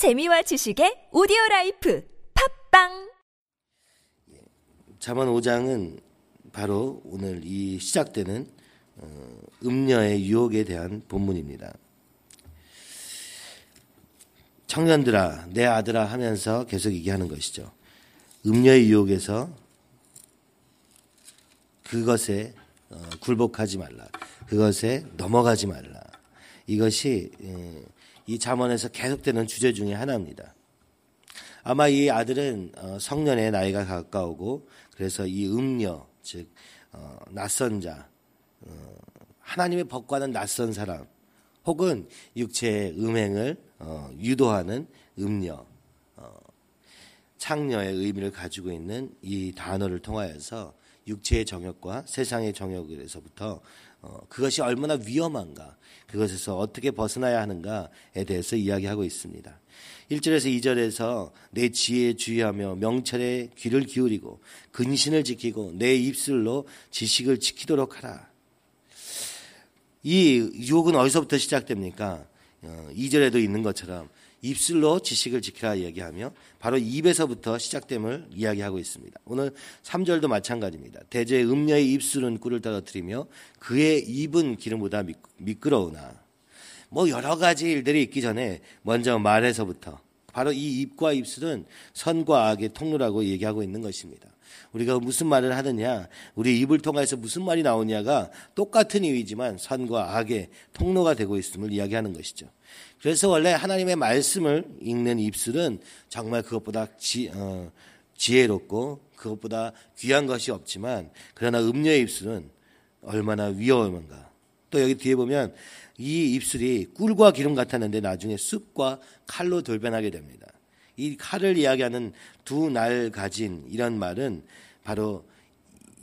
재미와 지식의 오디오 life 팟빵 잠언 5장은 바로 오늘 이 시작되는 어, 음녀의 유혹에 대한 본문입니다. 청년들아, 내 아들아 하면서 계속 얘기하는 것이죠. 음녀의 유혹에서 그것에 어, 굴복하지 말라. 그것에 넘어가지 말라. 이것이 예, 이 잠언에서 계속되는 주제 중의 하나입니다. 아마 이 아들은 어, 성년의 나이가 가까우고 그래서 이 음녀 즉 어, 낯선 자 하나님의 법과는 낯선 사람 혹은 육체의 음행을 유도하는 음녀 창녀의 의미를 가지고 있는 이 단어를 통하여서 육체의 정욕과 세상의 정욕에서부터 어, 그것이 얼마나 위험한가, 그것에서 어떻게 벗어나야 하는가에 대해서 이야기하고 있습니다. 1절에서 2절에서 내 지혜에 주의하며 명철에 귀를 기울이고 근신을 지키고 내 입술로 지식을 지키도록 하라. 이 유혹은 어디서부터 시작됩니까? 2절에도 어, 있는 것처럼 입술로 지식을 지키라 이야기하며 바로 입에서부터 시작됨을 이야기하고 있습니다. 오늘 3절도 마찬가지입니다. 대제 음녀의 입술은 꿀을 떨어뜨리며 그의 입은 기름보다 미끄러우나 뭐 여러 가지 일들이 있기 전에 먼저 말에서부터 바로 이 입과 입술은 선과 악의 통로라고 얘기하고 있는 것입니다. 우리가 무슨 말을 하느냐, 우리 입을 통해서 무슨 말이 나오냐가 똑같은 이유이지만 선과 악의 통로가 되고 있음을 이야기하는 것이죠. 그래서 원래 하나님의 말씀을 읽는 입술은 정말 그것보다 지, 어, 지혜롭고 그것보다 귀한 것이 없지만 그러나 음녀의 입술은 얼마나 위험한가. 또 여기 뒤에 보면 이 입술이 꿀과 기름 같았는데 나중에 습과 칼로 돌변하게 됩니다. 이 칼을 이야기하는 두 날 가진 이런 말은 바로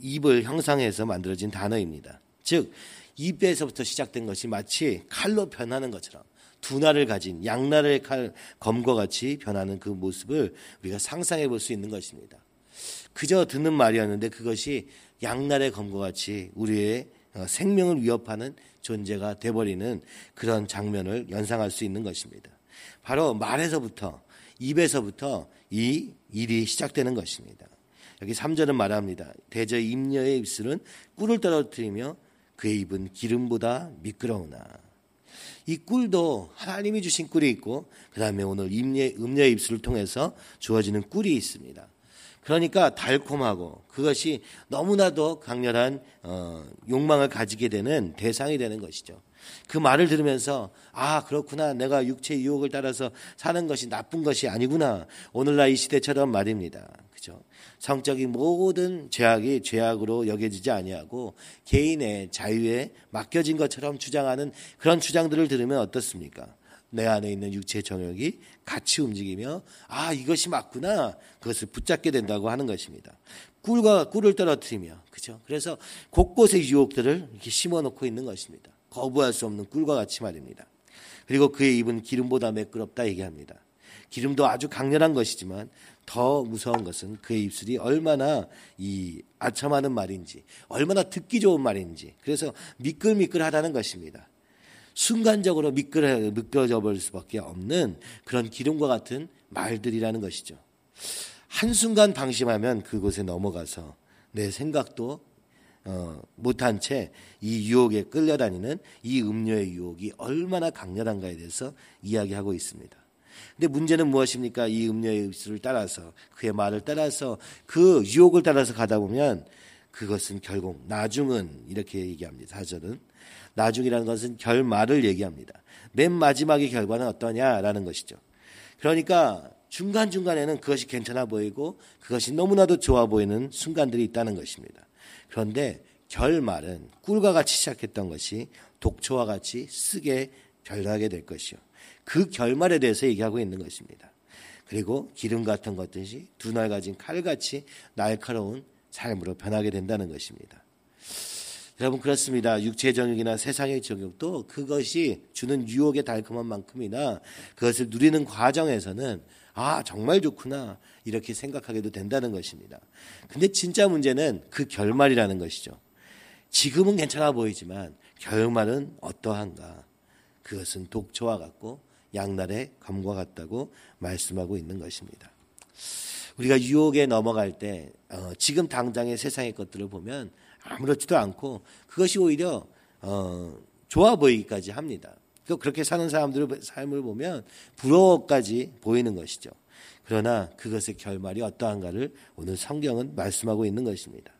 입을 형상해서 만들어진 단어입니다. 즉 입에서부터 시작된 것이 마치 칼로 변하는 것처럼 두 날을 가진 양날의 칼 검과 같이 변하는 그 모습을 우리가 상상해 볼 수 있는 것입니다. 그저 듣는 말이었는데 그것이 양날의 검과 같이 우리의 어, 생명을 위협하는 존재가 돼버리는 그런 장면을 연상할 수 있는 것입니다. 바로 말에서부터 입에서부터 이 일이 시작되는 것입니다. 여기 3절은 말합니다. 대저 임녀의 입술은 꿀을 떨어뜨리며 그의 입은 기름보다 미끄러우나. 이 꿀도 하나님이 주신 꿀이 있고 그 다음에 오늘 임녀, 음녀의 입술을 통해서 주어지는 꿀이 있습니다. 그러니까 달콤하고 그것이 너무나도 강렬한 어, 욕망을 가지게 되는 대상이 되는 것이죠. 그 말을 들으면서 아 그렇구나 내가 육체의 유혹을 따라서 사는 것이 나쁜 것이 아니구나 오늘날 이 시대처럼 말입니다. 그죠? 성적인 모든 죄악이 죄악으로 여겨지지 아니하고 개인의 자유에 맡겨진 것처럼 주장하는 그런 주장들을 들으면 어떻습니까? 내 안에 있는 육체 정욕이 같이 움직이며 아 이것이 맞구나 그것을 붙잡게 된다고 하는 것입니다. 꿀과 꿀을 떨어뜨리며 그죠? 그래서 곳곳에 유혹들을 이렇게 심어놓고 있는 것입니다. 거부할 수 없는 꿀과 같이 말입니다. 그리고 그의 입은 기름보다 매끄럽다 얘기합니다. 기름도 아주 강렬한 것이지만 더 무서운 것은 그의 입술이 얼마나 이 아첨하는 말인지, 얼마나 듣기 좋은 말인지. 그래서 미끌미끌하다는 것입니다. 순간적으로 미끄러져 버릴 수밖에 없는 그런 기름과 같은 말들이라는 것이죠. 한순간 방심하면 그곳에 넘어가서 내 생각도 어, 못한 채 이 유혹에 끌려다니는 이 음료의 유혹이 얼마나 강렬한가에 대해서 이야기하고 있습니다. 근데 문제는 무엇입니까? 이 음료의 입술을 따라서 그의 말을 따라서 그 유혹을 따라서 가다 보면 그것은 결국 나중은 이렇게 얘기합니다. 사절은 나중이라는 것은 결말을 얘기합니다. 맨 마지막의 결과는 어떠냐라는 것이죠. 그러니까 중간중간에는 그것이 괜찮아 보이고 그것이 너무나도 좋아 보이는 순간들이 있다는 것입니다. 그런데 결말은 꿀과 같이 시작했던 것이 독초와 같이 쓰게 변하게 될 것이요. 그 결말에 대해서 얘기하고 있는 것입니다. 그리고 기름 같은 것들이 두 날 가진 칼같이 날카로운 삶으로 변하게 된다는 것입니다. 여러분 그렇습니다. 육체 정욕이나 세상의 정욕도 그것이 주는 유혹의 달콤한 만큼이나 그것을 누리는 과정에서는 아 정말 좋구나 이렇게 생각하게도 된다는 것입니다. 근데 진짜 문제는 그 결말이라는 것이죠. 지금은 괜찮아 보이지만 결말은 어떠한가? 그것은 독초와 같고 양날의 검과 같다고 말씀하고 있는 것입니다. 우리가 유혹에 넘어갈 때 어, 지금 당장의 세상의 것들을 보면 아무렇지도 않고 그것이 오히려 어, 좋아 보이기까지 합니다. 또 그렇게 사는 사람들의 삶을 보면 부러워까지 보이는 것이죠. 그러나 그것의 결말이 어떠한가를 오늘 성경은 말씀하고 있는 것입니다.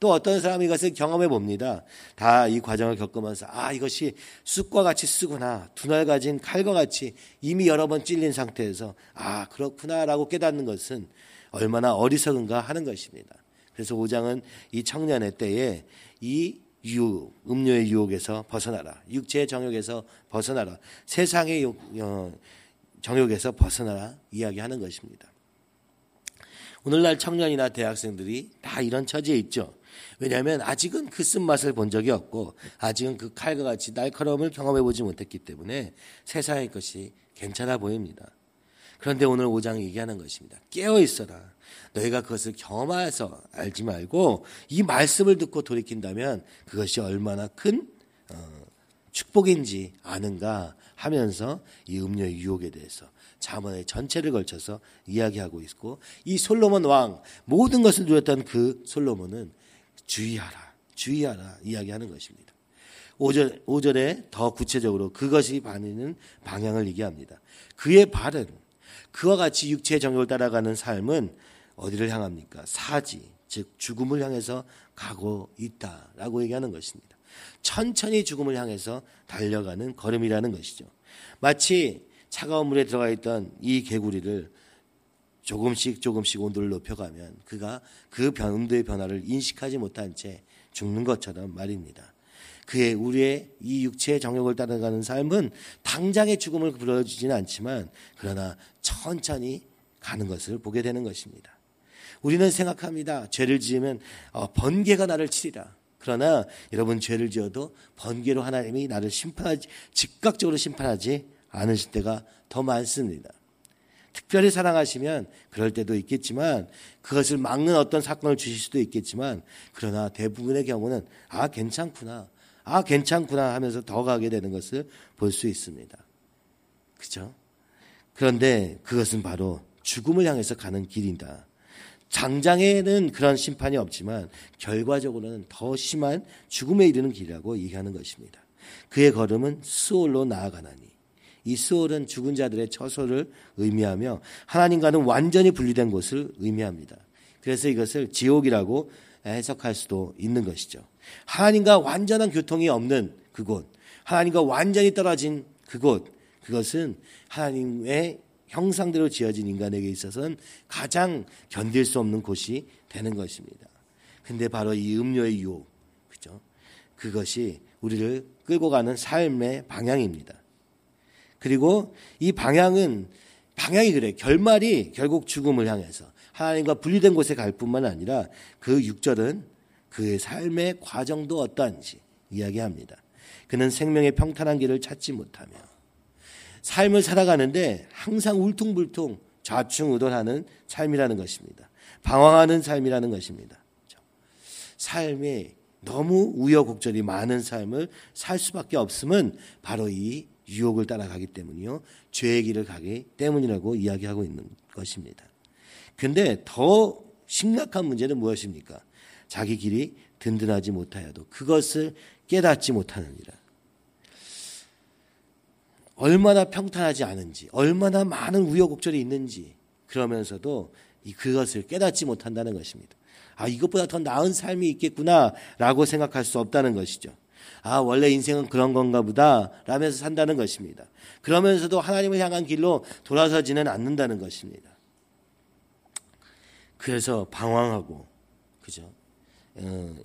또 어떤 사람이 이것을 경험해 봅니다. 다 이 과정을 겪으면서 아 이것이 쑥과 같이 쓰구나 두날 가진 칼과 같이 이미 여러 번 찔린 상태에서 아 그렇구나라고 깨닫는 것은 얼마나 어리석은가 하는 것입니다. 그래서 5장은 이 청년의 때에 이 유혹, 음료의 유혹에서 벗어나라. 육체의 정욕에서 벗어나라. 세상의 어, 정욕에서 벗어나라. 이야기하는 것입니다. 오늘날 청년이나 대학생들이 다 이런 처지에 있죠. 왜냐하면 아직은 그 쓴맛을 본 적이 없고 아직은 그 칼과 같이 날카로움을 경험해 보지 못했기 때문에 세상의 것이 괜찮아 보입니다. 그런데 오늘 5장이 얘기하는 것입니다. 깨어 있어라. 너희가 그것을 경험해서 알지 말고 이 말씀을 듣고 돌이킨다면 그것이 얼마나 큰 어, 축복인지 아는가 하면서 이 음료의 유혹에 대해서 자문의 전체를 걸쳐서 이야기하고 있고 이 솔로몬 왕 모든 것을 누렸던 그 솔로몬은 주의하라 주의하라 이야기하는 것입니다. 5절, 5절에 더 구체적으로 그것이 반는 방향을 얘기합니다. 그의 발은 그와 같이 육체의 정욕을 따라가는 삶은 어디를 향합니까? 사지, 즉 죽음을 향해서 가고 있다라고 얘기하는 것입니다. 천천히 죽음을 향해서 달려가는 걸음이라는 것이죠. 마치 차가운 물에 들어가 있던 이 개구리를 조금씩 조금씩 온도를 높여가면 그가 그 온도의 변화를 인식하지 못한 채 죽는 것처럼 말입니다. 그의 우리의 이 육체의 정욕을 따라가는 삶은 당장의 죽음을 불러주지는 않지만 그러나 천천히 가는 것을 보게 되는 것입니다. 우리는 생각합니다. 죄를 지으면 어, 번개가 나를 치리라. 그러나 여러분 죄를 지어도 번개로 하나님이 나를 심판하지 즉각적으로 심판하지 않으실 때가 더 많습니다. 특별히 사랑하시면 그럴 때도 있겠지만 그것을 막는 어떤 사건을 주실 수도 있겠지만 그러나 대부분의 경우는 아 괜찮구나 아, 괜찮구나 하면서 더 가게 되는 것을 볼 수 있습니다. 그죠? 그런데 그것은 바로 죽음을 향해서 가는 길이다. 장장에는 그런 심판이 없지만 결과적으로는 더 심한 죽음에 이르는 길이라고 얘기하는 것입니다. 그의 걸음은 수올로 나아가나니 이 수올은 죽은 자들의 처소를 의미하며 하나님과는 완전히 분리된 곳을 의미합니다. 그래서 이것을 지옥이라고 해석할 수도 있는 것이죠. 하나님과 완전한 교통이 없는 그곳, 하나님과 완전히 떨어진 그곳, 그것은 하나님의 형상대로 지어진 인간에게 있어서는 가장 견딜 수 없는 곳이 되는 것입니다. 근데 바로 이 음료의 유혹, 그죠? 그것이 우리를 끌고 가는 삶의 방향입니다. 그리고 이 방향은 방향이 그래. 결말이 결국 죽음을 향해서 하나님과 분리된 곳에 갈 뿐만 아니라 그 6절은 그의 삶의 과정도 어떠한지 이야기합니다. 그는 생명의 평탄한 길을 찾지 못하며 삶을 살아가는데 항상 울퉁불퉁 좌충우돌하는 삶이라는 것입니다. 방황하는 삶이라는 것입니다. 삶에 너무 우여곡절이 많은 삶을 살 수밖에 없음은 바로 이 유혹을 따라가기 때문이요. 죄의 길을 가기 때문이라고 이야기하고 있는 것입니다. 근데 더 심각한 문제는 무엇입니까? 자기 길이 든든하지 못하여도 그것을 깨닫지 못하느니라. 얼마나 평탄하지 않은지, 얼마나 많은 우여곡절이 있는지, 그러면서도 그것을 깨닫지 못한다는 것입니다. 아, 이것보다 더 나은 삶이 있겠구나라고 생각할 수 없다는 것이죠. 아, 원래 인생은 그런 건가 보다 라면서 산다는 것입니다. 그러면서도 하나님을 향한 길로 돌아서지는 않는다는 것입니다. 그래서 방황하고, 그죠? 어,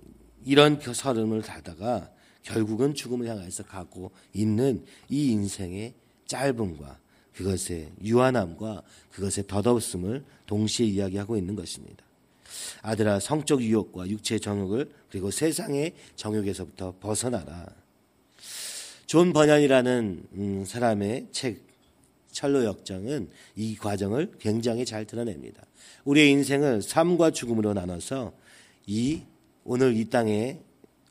이런 서름을 타다가 결국은 죽음을 향해서 가고 있는 이 인생의 짧음과 그것의 유한함과 그것의 덧없음을 동시에 이야기하고 있는 것입니다. 아들아 성적 유혹과 육체의 정욕을 그리고 세상의 정욕에서부터 벗어나라. 존 번연이라는 음, 사람의 책 철로 역정은 이 과정을 굉장히 잘 드러냅니다. 우리의 인생을 삶과 죽음으로 나눠서 이 오늘 이 땅에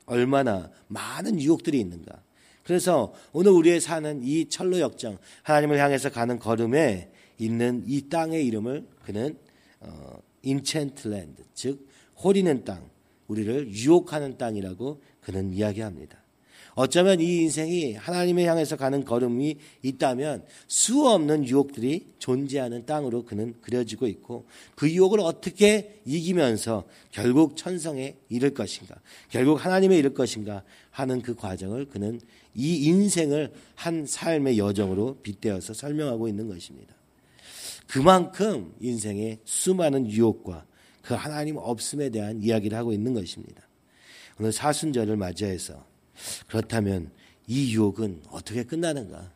얼마나 많은 유혹들이 있는가. 그래서 오늘 우리의 사는 이 철로 역정, 하나님을 향해서 가는 걸음에 있는 이 땅의 이름을 그는 어, 인첸트랜드, 즉 호리는 땅, 우리를 유혹하는 땅이라고 그는 이야기합니다. 어쩌면 이 인생이 하나님을 향해서 가는 걸음이 있다면 수 없는 유혹들이 존재하는 땅으로 그는 그려지고 있고 그 유혹을 어떻게 이기면서 결국 천성에 이를 것인가, 결국 하나님에 이를 것인가 하는 그 과정을 그는 이 인생을 한 삶의 여정으로 빗대어서 설명하고 있는 것입니다. 그만큼 인생의 수많은 유혹과 그 하나님 없음에 대한 이야기를 하고 있는 것입니다. 오늘 사순절을 맞이해서 그렇다면 이 유혹은 어떻게 끝나는가?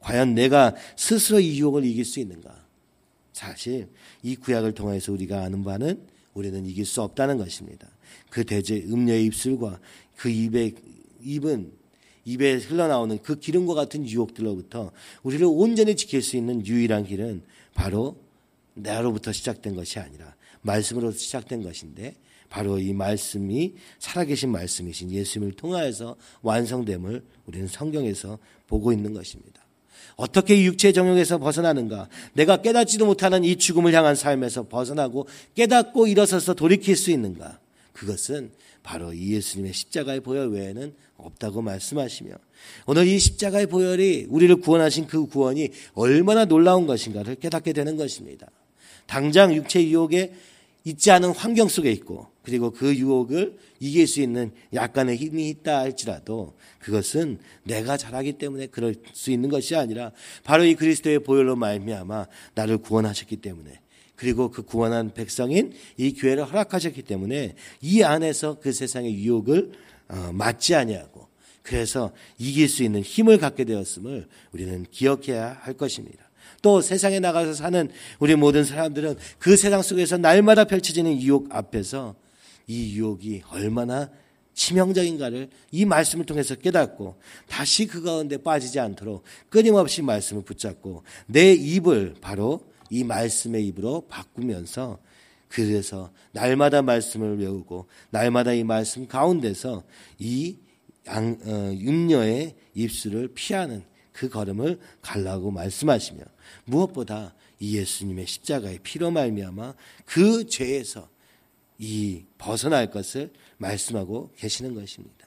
과연 내가 스스로 이 유혹을 이길 수 있는가? 사실 이 구약을 통해서 우리가 아는 바는 우리는 이길 수 없다는 것입니다. 그 대제 음녀의 입술과 그 입에 입은 입에 흘러나오는 그 기름과 같은 유혹들로부터 우리를 온전히 지킬 수 있는 유일한 길은 바로 나로부터 시작된 것이 아니라 말씀으로 시작된 것인데 바로 이 말씀이 살아계신 말씀이신 예수님을 통하여서 완성됨을 우리는 성경에서 보고 있는 것입니다. 어떻게 육체 정욕에서 벗어나는가? 내가 깨닫지도 못하는 이 죽음을 향한 삶에서 벗어나고 깨닫고 일어서서 돌이킬 수 있는가? 그것은 바로 이 예수님의 십자가의 보혈 외에는 없다고 말씀하시며 오늘 이 십자가의 보혈이 우리를 구원하신 그 구원이 얼마나 놀라운 것인가를 깨닫게 되는 것입니다. 당장 육체 유혹에 있지 않은 환경 속에 있고 그리고 그 유혹을 이길 수 있는 약간의 힘이 있다 할지라도 그것은 내가 잘하기 때문에 그럴 수 있는 것이 아니라 바로 이 그리스도의 보혈로 말미암아 나를 구원하셨기 때문에 그리고 그 구원한 백성인 이 교회를 허락하셨기 때문에 이 안에서 그 세상의 유혹을 어, 맞지 아니하고 그래서 이길 수 있는 힘을 갖게 되었음을 우리는 기억해야 할 것입니다. 또 세상에 나가서 사는 우리 모든 사람들은 그 세상 속에서 날마다 펼쳐지는 유혹 앞에서 이 유혹이 얼마나 치명적인가를 이 말씀을 통해서 깨닫고 다시 그 가운데 빠지지 않도록 끊임없이 말씀을 붙잡고 내 입을 바로 이 말씀의 입으로 바꾸면서 그래서 날마다 말씀을 외우고 날마다 이 말씀 가운데서 이 양, 어, 육녀의 입술을 피하는 그 걸음을 갈라고 말씀하시며 무엇보다 이 예수님의 십자가의 피로 말미암아 그 죄에서 이 벗어날 것을 말씀하고 계시는 것입니다.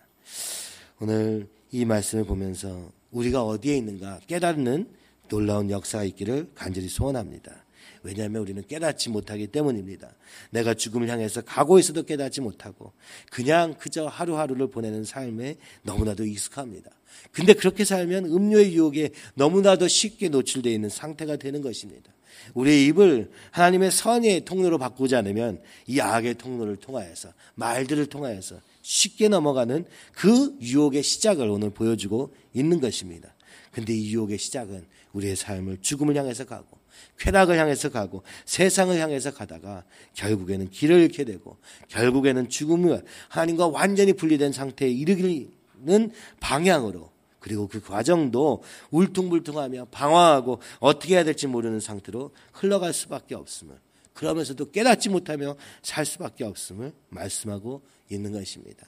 오늘 이 말씀을 보면서 우리가 어디에 있는가 깨닫는 놀라운 역사가 있기를 간절히 소원합니다. 왜냐하면 우리는 깨닫지 못하기 때문입니다. 내가 죽음을 향해서 가고 있어도 깨닫지 못하고 그냥 그저 하루하루를 보내는 삶에 너무나도 익숙합니다. 근데 그렇게 살면 음료의 유혹에 너무나도 쉽게 노출되어 있는 상태가 되는 것입니다. 우리의 입을 하나님의 선의 통로로 바꾸지 않으면 이 악의 통로를 통하여서 말들을 통하여서 쉽게 넘어가는 그 유혹의 시작을 오늘 보여주고 있는 것입니다. 근데 이 유혹의 시작은 우리의 삶을 죽음을 향해서 가고 쾌락을 향해서 가고 세상을 향해서 가다가 결국에는 길을 잃게 되고 결국에는 죽음을 하나님과 완전히 분리된 상태에 이르기는 방향으로 그리고 그 과정도 울퉁불퉁하며 방황하고 어떻게 해야 될지 모르는 상태로 흘러갈 수밖에 없음을 그러면서도 깨닫지 못하며 살 수밖에 없음을 말씀하고 있는 것입니다.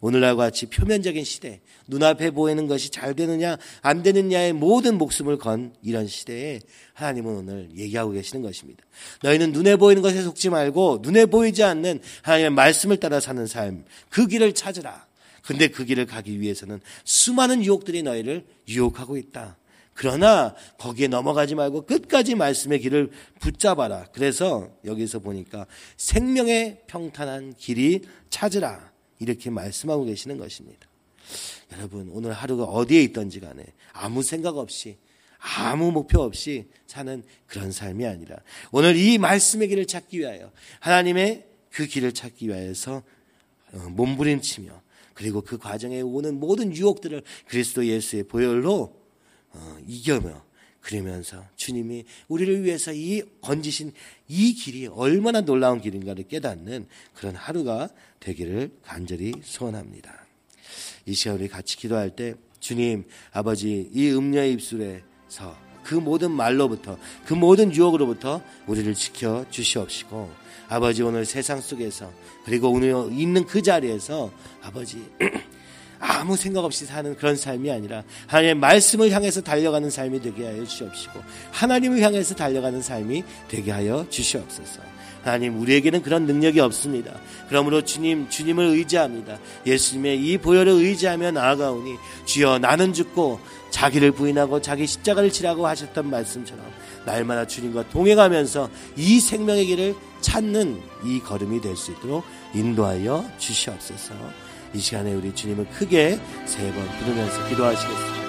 오늘날과 같이 표면적인 시대, 눈앞에 보이는 것이 잘 되느냐, 안 되느냐의 모든 목숨을 건 이런 시대에 하나님은 오늘 얘기하고 계시는 것입니다. 너희는 눈에 보이는 것에 속지 말고 눈에 보이지 않는 하나님의 말씀을 따라 사는 삶, 그 길을 찾으라. 근데 그 길을 가기 위해서는 수많은 유혹들이 너희를 유혹하고 있다. 그러나 거기에 넘어가지 말고 끝까지 말씀의 길을 붙잡아라. 그래서 여기서 보니까 생명의 평탄한 길이 찾으라. 이렇게 말씀하고 계시는 것입니다. 여러분, 오늘 하루가 어디에 있던지 간에 아무 생각 없이 아무 목표 없이 사는 그런 삶이 아니라 오늘 이 말씀의 길을 찾기 위하여 하나님의 그 길을 찾기 위하여서 어, 몸부림치며 그리고 그 과정에 오는 모든 유혹들을 그리스도 예수의 보혈로 어, 이겨며 그러면서 주님이 우리를 위해서 이 건지신 이 길이 얼마나 놀라운 길인가를 깨닫는 그런 하루가 되기를 간절히 소원합니다. 이 시간 우리 같이 기도할 때 주님 아버지 이 음녀의 입술에서 그 모든 말로부터 그 모든 유혹으로부터 우리를 지켜 주시옵시고 아버지 오늘 세상 속에서 그리고 오늘 있는 그 자리에서 아버지 아무 생각 없이 사는 그런 삶이 아니라 하나님의 말씀을 향해서 달려가는 삶이 되게 하여 주시옵시고 하나님을 향해서 달려가는 삶이 되게 하여 주시옵소서. 하나님 우리에게는 그런 능력이 없습니다. 그러므로 주님 주님을 의지합니다. 예수님의 이 보혈을 의지하며 나아가오니 주여 나는 죽고 자기를 부인하고 자기 십자가를 지라고 하셨던 말씀처럼 날마다 주님과 동행하면서 이 생명의 길을 찾는 이 걸음이 될 수 있도록 인도하여 주시옵소서. 이 시간에 우리 주님을 크게 세 번 부르면서 기도하시겠습니다.